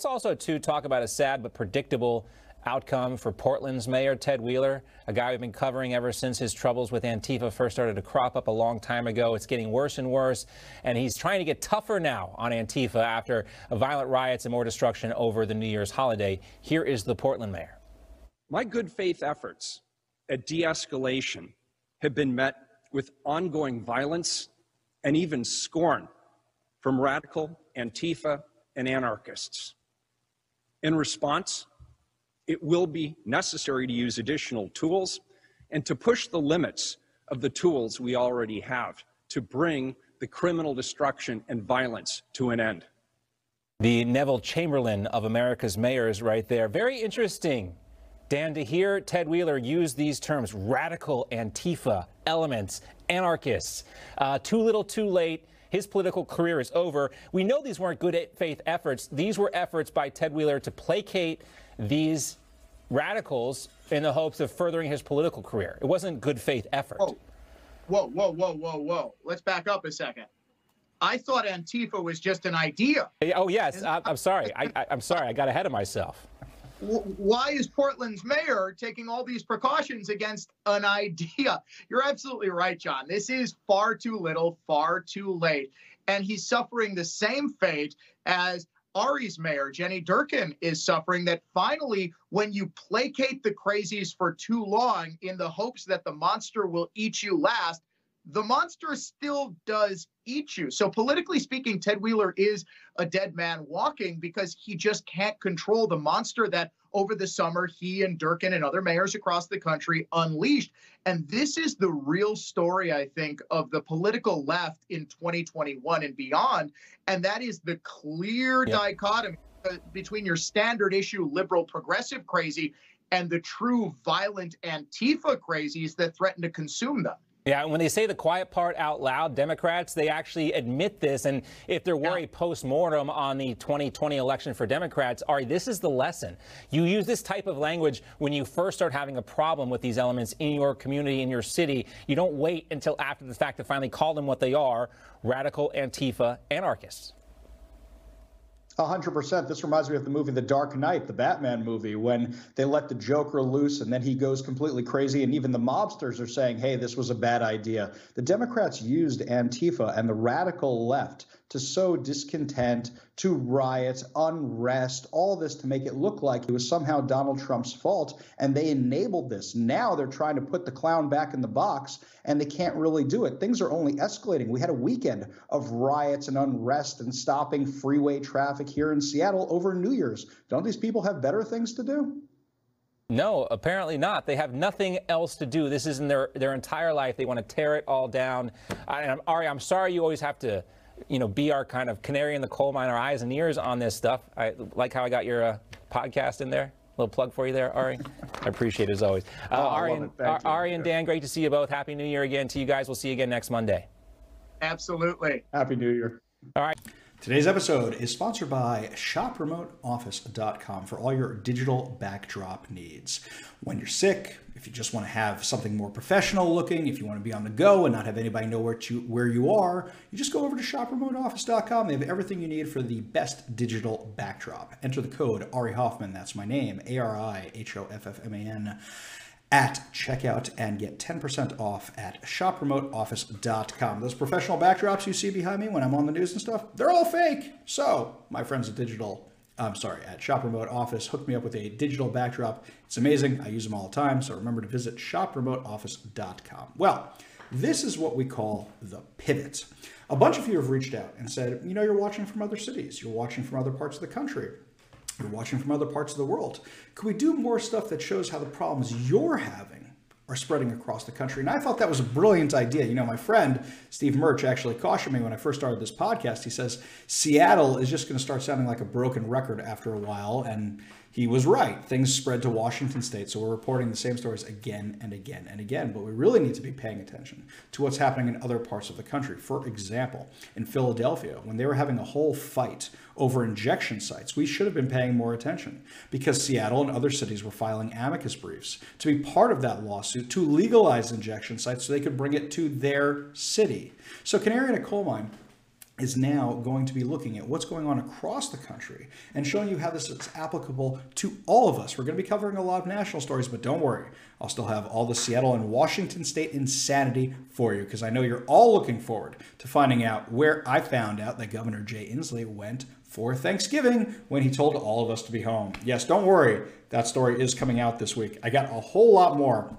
let's also, too, talk about a sad but predictable outcome for Portland's mayor, Ted Wheeler, a guy we've been covering ever since his troubles with Antifa first started to crop up a long time ago. It's getting worse and worse, and he's trying to get tougher now on Antifa after violent riots and more destruction over the New Year's holiday. Here is the Portland mayor. My good faith efforts at de escalation have been met with ongoing violence and even scorn from radical Antifa and anarchists. In response, it will be necessary to use additional tools and to push the limits of the tools we already have to bring the criminal destruction and violence to an end. The Neville Chamberlain of America's mayors right there. Very interesting. Dan, to hear Ted Wheeler use these terms, radical Antifa elements, anarchists, uh, too little too late. His political career is over. We know these weren't good faith efforts. These were efforts by Ted Wheeler to placate these radicals in the hopes of furthering his political career. It wasn't good faith effort. Whoa, whoa, whoa, whoa, whoa, whoa. Let's back up a second. I thought Antifa was just an idea. Oh yes, I, am sorry. I, am sorry. I got ahead of myself. Why is Portland's mayor taking all these precautions against an idea? You're absolutely right, John. This is far too little, far too late, and he's suffering the same fate as Ari's mayor, Jenny Durkan, is suffering that finally, when you placate the crazies for too long in the hopes that the monster will eat you last, the monster still does eat you. So, politically speaking, Ted Wheeler is a dead man walking because he just can't control the monster that over the summer he and Durkan and other mayors across the country unleashed. And this is the real story, I think, of the political left in 2021 and beyond. And that is the clear yep. dichotomy between your standard issue liberal progressive crazy and the true violent Antifa crazies that threaten to consume them. Yeah, and when they say the quiet part out loud, Democrats, they actually admit this. And if there were yeah. a post-mortem on the 2020 election for Democrats, Ari, this is the lesson. You use this type of language when you first start having a problem with these elements in your community, in your city. You don't wait until after the fact to finally call them what they are, radical Antifa anarchists. 100%. This reminds me of the movie The Dark Knight, the Batman movie, when they let the Joker loose and then he goes completely crazy. And even the mobsters are saying, hey, this was a bad idea. The Democrats used Antifa and the radical left to sow discontent, to riots, unrest, all this to make it look like it was somehow Donald Trump's fault. And they enabled this. Now they're trying to put the clown back in the box and they can't really do it. Things are only escalating. We had a weekend of riots and unrest and stopping freeway traffic here in Seattle over New Year's. Don't these people have better things to do? No, apparently not. They have nothing else to do. This isn't their their entire life. They want to tear it all down. I, I'm, Ari, I'm sorry you always have to you know, be our kind of canary in the coal mine, our eyes and ears on this stuff. I like how I got your uh, podcast in there. A little plug for you there, Ari. I appreciate it as always. Uh, oh, Ari, and, Ari and Dan, great to see you both. Happy New Year again to you guys. We'll see you again next Monday. Absolutely. Happy New Year. All right. Today's episode is sponsored by shopremoteoffice.com for all your digital backdrop needs. When you're sick, if you just want to have something more professional looking, if you want to be on the go and not have anybody know where to where you are, you just go over to shopremoteoffice.com. They have everything you need for the best digital backdrop. Enter the code Ari Hoffman, that's my name, A R I H O F F M A N at checkout and get 10% off at shopremoteoffice.com. Those professional backdrops you see behind me when I'm on the news and stuff, they're all fake. So, my friends at Digital, I'm sorry, at Shop Remote Office hooked me up with a digital backdrop. It's amazing. I use them all the time. So, remember to visit shopremoteoffice.com. Well, this is what we call the pivot. A bunch of you have reached out and said, you know, you're watching from other cities, you're watching from other parts of the country you're watching from other parts of the world. Could we do more stuff that shows how the problems you're having are spreading across the country? And I thought that was a brilliant idea. You know, my friend Steve Murch actually cautioned me when I first started this podcast. He says Seattle is just going to start sounding like a broken record after a while, and he was right. Things spread to Washington state. So we're reporting the same stories again and again and again. But we really need to be paying attention to what's happening in other parts of the country. For example, in Philadelphia, when they were having a whole fight over injection sites, we should have been paying more attention because Seattle and other cities were filing amicus briefs to be part of that lawsuit to legalize injection sites so they could bring it to their city. So, Canary in a Coal Mine is now going to be looking at what's going on across the country and showing you how this is applicable to all of us. We're going to be covering a lot of national stories, but don't worry. I'll still have all the Seattle and Washington state insanity for you because I know you're all looking forward to finding out where I found out that Governor Jay Inslee went for Thanksgiving when he told all of us to be home. Yes, don't worry. That story is coming out this week. I got a whole lot more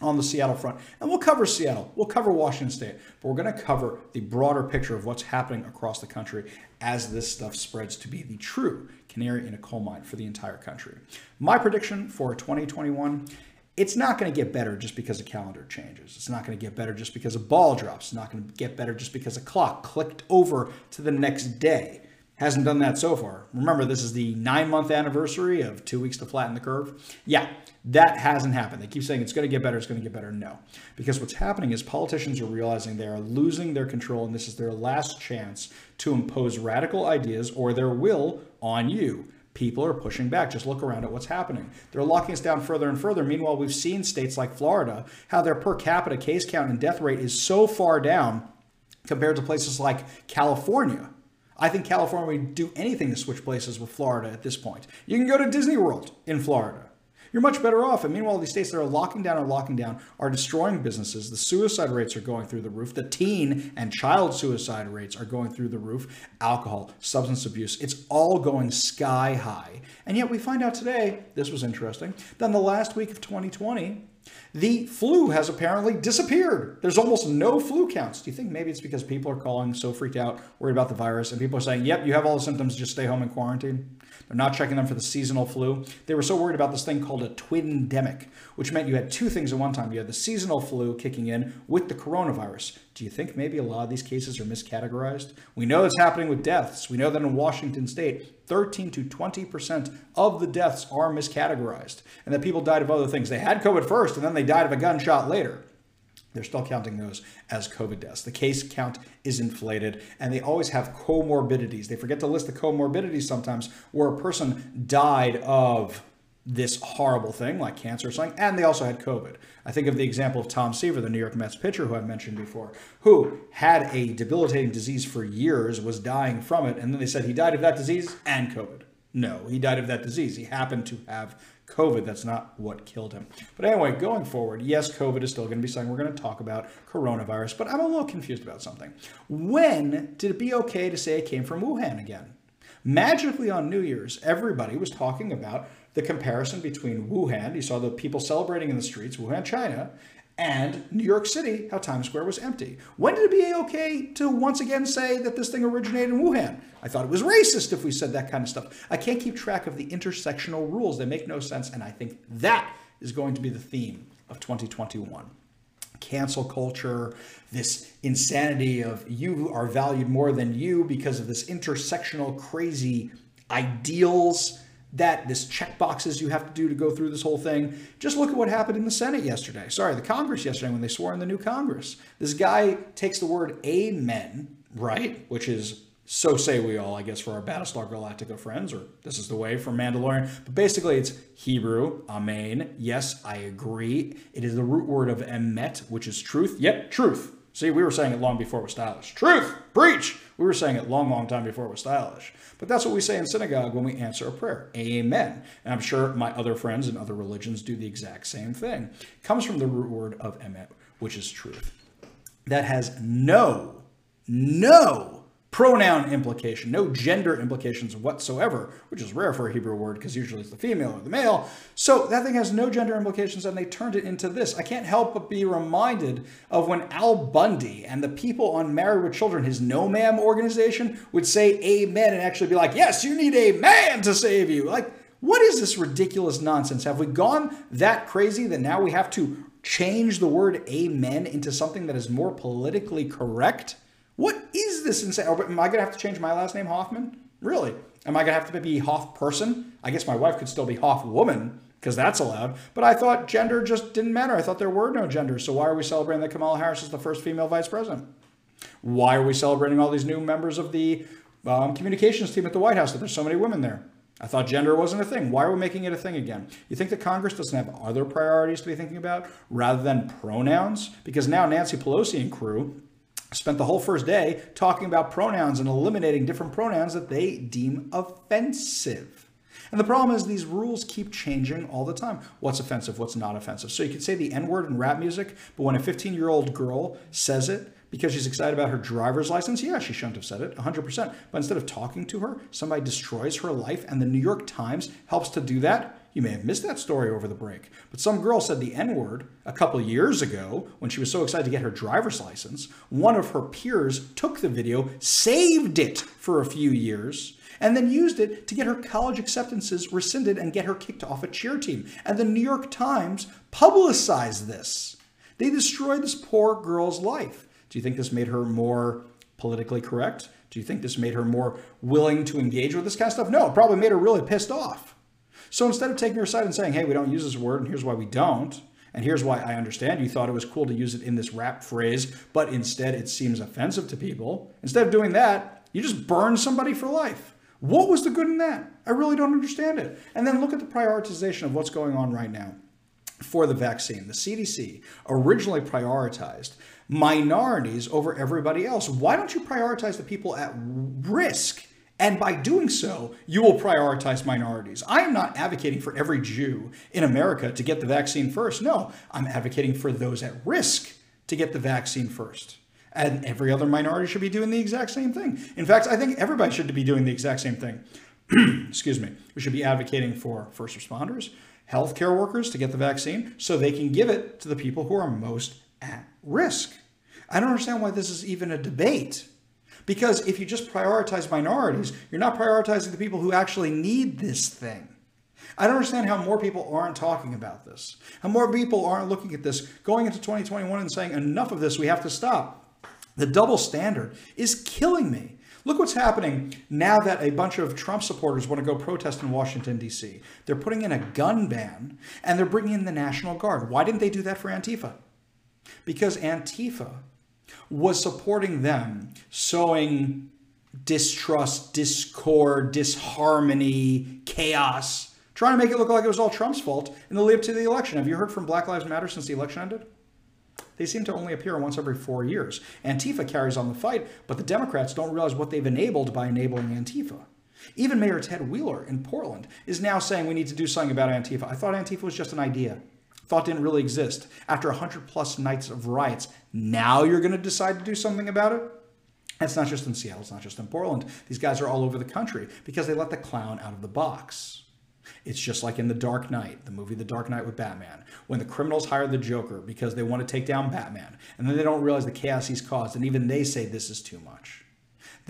on the Seattle front. And we'll cover Seattle, we'll cover Washington State, but we're going to cover the broader picture of what's happening across the country as this stuff spreads to be the true canary in a coal mine for the entire country. My prediction for 2021 it's not going to get better just because a calendar changes. It's not going to get better just because a ball drops. It's not going to get better just because a clock clicked over to the next day. Hasn't done that so far. Remember, this is the nine month anniversary of two weeks to flatten the curve. Yeah, that hasn't happened. They keep saying it's going to get better, it's going to get better. No. Because what's happening is politicians are realizing they are losing their control and this is their last chance to impose radical ideas or their will on you. People are pushing back. Just look around at what's happening. They're locking us down further and further. Meanwhile, we've seen states like Florida, how their per capita case count and death rate is so far down compared to places like California I think California would do anything to switch places with Florida at this point. You can go to Disney World in Florida. You're much better off. And meanwhile, these states that are locking down or locking down are destroying businesses. The suicide rates are going through the roof. The teen and child suicide rates are going through the roof. Alcohol, substance abuse, it's all going sky high. And yet we find out today, this was interesting, that in the last week of 2020, the flu has apparently disappeared. There's almost no flu counts. Do you think maybe it's because people are calling so freaked out, worried about the virus, and people are saying, yep, you have all the symptoms, just stay home in quarantine? They're not checking them for the seasonal flu. They were so worried about this thing called a twindemic, which meant you had two things at one time. You had the seasonal flu kicking in with the coronavirus. Do you think maybe a lot of these cases are miscategorized? We know it's happening with deaths. We know that in Washington state, 13 to 20% of the deaths are miscategorized, and that people died of other things. They had COVID first, and then they died of a gunshot later they're still counting those as COVID deaths. The case count is inflated, and they always have comorbidities. They forget to list the comorbidities sometimes where a person died of this horrible thing like cancer or something, and they also had COVID. I think of the example of Tom Seaver, the New York Mets pitcher who I mentioned before, who had a debilitating disease for years, was dying from it, and then they said he died of that disease and COVID. No, he died of that disease. He happened to have COVID. That's not what killed him. But anyway, going forward, yes, COVID is still going to be something we're going to talk about, coronavirus, but I'm a little confused about something. When did it be okay to say it came from Wuhan again? Magically on New Year's, everybody was talking about the comparison between Wuhan, you saw the people celebrating in the streets, Wuhan, China, and New York City, how Times Square was empty. When did it be okay to once again say that this thing originated in Wuhan? I thought it was racist if we said that kind of stuff. I can't keep track of the intersectional rules. They make no sense, and I think that is going to be the theme of 2021 cancel culture, this insanity of you are valued more than you because of this intersectional crazy ideals that this check boxes you have to do to go through this whole thing. Just look at what happened in the Senate yesterday. Sorry, the Congress yesterday when they swore in the new Congress. This guy takes the word amen, right? Which is so say we all, I guess, for our Battlestar Galactica friends, or this is the way for Mandalorian. But basically, it's Hebrew, amen. Yes, I agree. It is the root word of emet, which is truth. Yep, truth. See, we were saying it long before it was stylish. Truth, preach. We were saying it long, long time before it was stylish. But that's what we say in synagogue when we answer a prayer. Amen. And I'm sure my other friends in other religions do the exact same thing. It comes from the root word of emet, which is truth. That has no, no pronoun implication, no gender implications whatsoever, which is rare for a Hebrew word because usually it's the female or the male. So that thing has no gender implications and they turned it into this. I can't help but be reminded of when Al Bundy and the people on Married with Children, his No Ma'am organization, would say amen and actually be like, yes, you need a man to save you. Like, what is this ridiculous nonsense? Have we gone that crazy that now we have to change the word amen into something that is more politically correct? What is this insane? Oh, am I going to have to change my last name Hoffman? Really? Am I going to have to be Hoff person? I guess my wife could still be Hoff woman because that's allowed. But I thought gender just didn't matter. I thought there were no genders. So why are we celebrating that Kamala Harris is the first female vice president? Why are we celebrating all these new members of the um, communications team at the White House that there's so many women there? I thought gender wasn't a thing. Why are we making it a thing again? You think that Congress doesn't have other priorities to be thinking about rather than pronouns? Because now Nancy Pelosi and crew spent the whole first day talking about pronouns and eliminating different pronouns that they deem offensive. And the problem is these rules keep changing all the time. What's offensive, what's not offensive. So you could say the N word in rap music, but when a 15 year old girl says it because she's excited about her driver's license, yeah, she shouldn't have said it 100%. But instead of talking to her, somebody destroys her life, and the New York Times helps to do that. You may have missed that story over the break, but some girl said the N word a couple years ago when she was so excited to get her driver's license. One of her peers took the video, saved it for a few years, and then used it to get her college acceptances rescinded and get her kicked off a cheer team. And the New York Times publicized this. They destroyed this poor girl's life. Do you think this made her more politically correct? Do you think this made her more willing to engage with this kind of stuff? No, it probably made her really pissed off. So instead of taking her side and saying, hey, we don't use this word and here's why we don't, and here's why I understand you thought it was cool to use it in this rap phrase, but instead it seems offensive to people, instead of doing that, you just burn somebody for life. What was the good in that? I really don't understand it. And then look at the prioritization of what's going on right now for the vaccine. The CDC originally prioritized minorities over everybody else. Why don't you prioritize the people at risk? And by doing so, you will prioritize minorities. I am not advocating for every Jew in America to get the vaccine first. No, I'm advocating for those at risk to get the vaccine first. And every other minority should be doing the exact same thing. In fact, I think everybody should be doing the exact same thing. Excuse me. We should be advocating for first responders, healthcare workers to get the vaccine so they can give it to the people who are most at risk. I don't understand why this is even a debate. Because if you just prioritize minorities, you're not prioritizing the people who actually need this thing. I don't understand how more people aren't talking about this. How more people aren't looking at this, going into 2021 and saying, enough of this, we have to stop. The double standard is killing me. Look what's happening now that a bunch of Trump supporters want to go protest in Washington, D.C. They're putting in a gun ban and they're bringing in the National Guard. Why didn't they do that for Antifa? Because Antifa was supporting them, sowing distrust, discord, disharmony, chaos, trying to make it look like it was all Trump's fault in the lead up to the election. Have you heard from Black Lives Matter since the election ended? They seem to only appear once every four years. Antifa carries on the fight, but the Democrats don't realize what they've enabled by enabling Antifa. Even Mayor Ted Wheeler in Portland is now saying we need to do something about Antifa. I thought Antifa was just an idea. Thought didn't really exist. After 100 plus nights of riots, now you're going to decide to do something about it? It's not just in Seattle, it's not just in Portland. These guys are all over the country because they let the clown out of the box. It's just like in The Dark Knight, the movie The Dark Knight with Batman, when the criminals hire the Joker because they want to take down Batman, and then they don't realize the chaos he's caused, and even they say this is too much.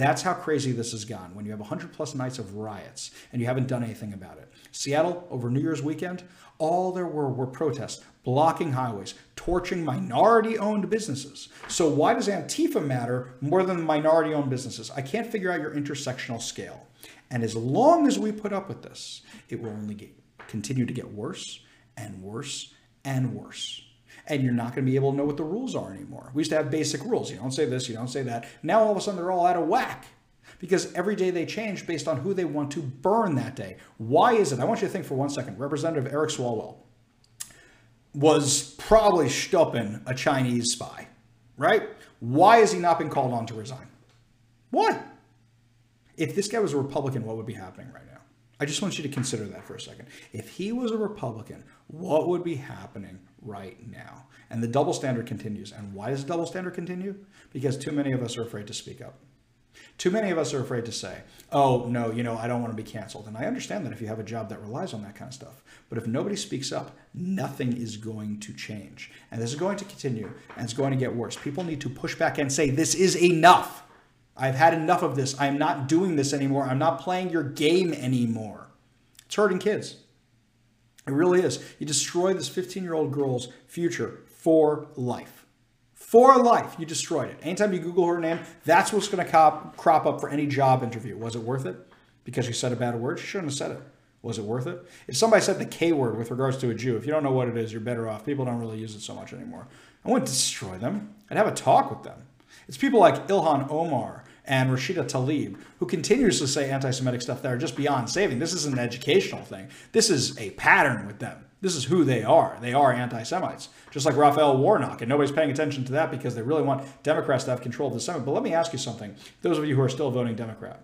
That's how crazy this has gone when you have 100 plus nights of riots and you haven't done anything about it. Seattle, over New Year's weekend, all there were were protests, blocking highways, torching minority owned businesses. So, why does Antifa matter more than minority owned businesses? I can't figure out your intersectional scale. And as long as we put up with this, it will only get, continue to get worse and worse and worse. And you're not going to be able to know what the rules are anymore. We used to have basic rules. You don't say this, you don't say that. Now all of a sudden they're all out of whack because every day they change based on who they want to burn that day. Why is it? I want you to think for one second. Representative Eric Swalwell was probably Stuppen a Chinese spy, right? Why has he not been called on to resign? Why? If this guy was a Republican, what would be happening right now? I just want you to consider that for a second. If he was a Republican, what would be happening right now? And the double standard continues. And why does the double standard continue? Because too many of us are afraid to speak up. Too many of us are afraid to say, oh, no, you know, I don't want to be canceled. And I understand that if you have a job that relies on that kind of stuff. But if nobody speaks up, nothing is going to change. And this is going to continue and it's going to get worse. People need to push back and say, this is enough. I've had enough of this. I'm not doing this anymore. I'm not playing your game anymore. It's hurting kids. It really is. You destroy this 15 year old girl's future for life. For life, you destroyed it. Anytime you Google her name, that's what's going to crop, crop up for any job interview. Was it worth it? Because you said a bad word? She shouldn't have said it. Was it worth it? If somebody said the K word with regards to a Jew, if you don't know what it is, you're better off. People don't really use it so much anymore. I wouldn't destroy them. I'd have a talk with them. It's people like Ilhan Omar and Rashida Tlaib, who continues to say anti Semitic stuff that are just beyond saving. This is an educational thing. This is a pattern with them. This is who they are. They are anti Semites, just like Raphael Warnock. And nobody's paying attention to that because they really want Democrats to have control of the Senate. But let me ask you something those of you who are still voting Democrat,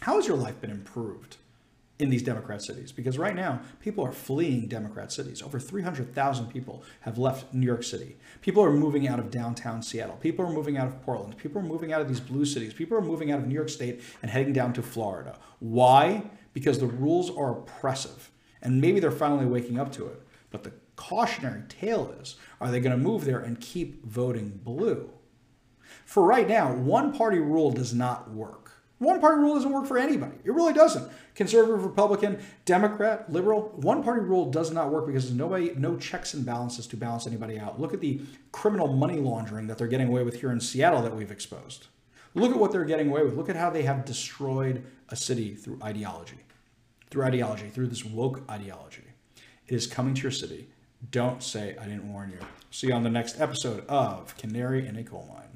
how has your life been improved? In these Democrat cities because right now people are fleeing Democrat cities. Over 300,000 people have left New York City. People are moving out of downtown Seattle. People are moving out of Portland. People are moving out of these blue cities. People are moving out of New York State and heading down to Florida. Why? Because the rules are oppressive. And maybe they're finally waking up to it. But the cautionary tale is are they going to move there and keep voting blue? For right now, one party rule does not work. One party rule doesn't work for anybody. It really doesn't. Conservative, Republican, Democrat, liberal, one party rule does not work because there's nobody, no checks and balances to balance anybody out. Look at the criminal money laundering that they're getting away with here in Seattle that we've exposed. Look at what they're getting away with. Look at how they have destroyed a city through ideology, through ideology, through this woke ideology. It is coming to your city. Don't say I didn't warn you. See you on the next episode of Canary in a Coal Mine.